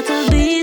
Beast on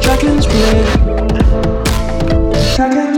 dragon's breath. Dragon's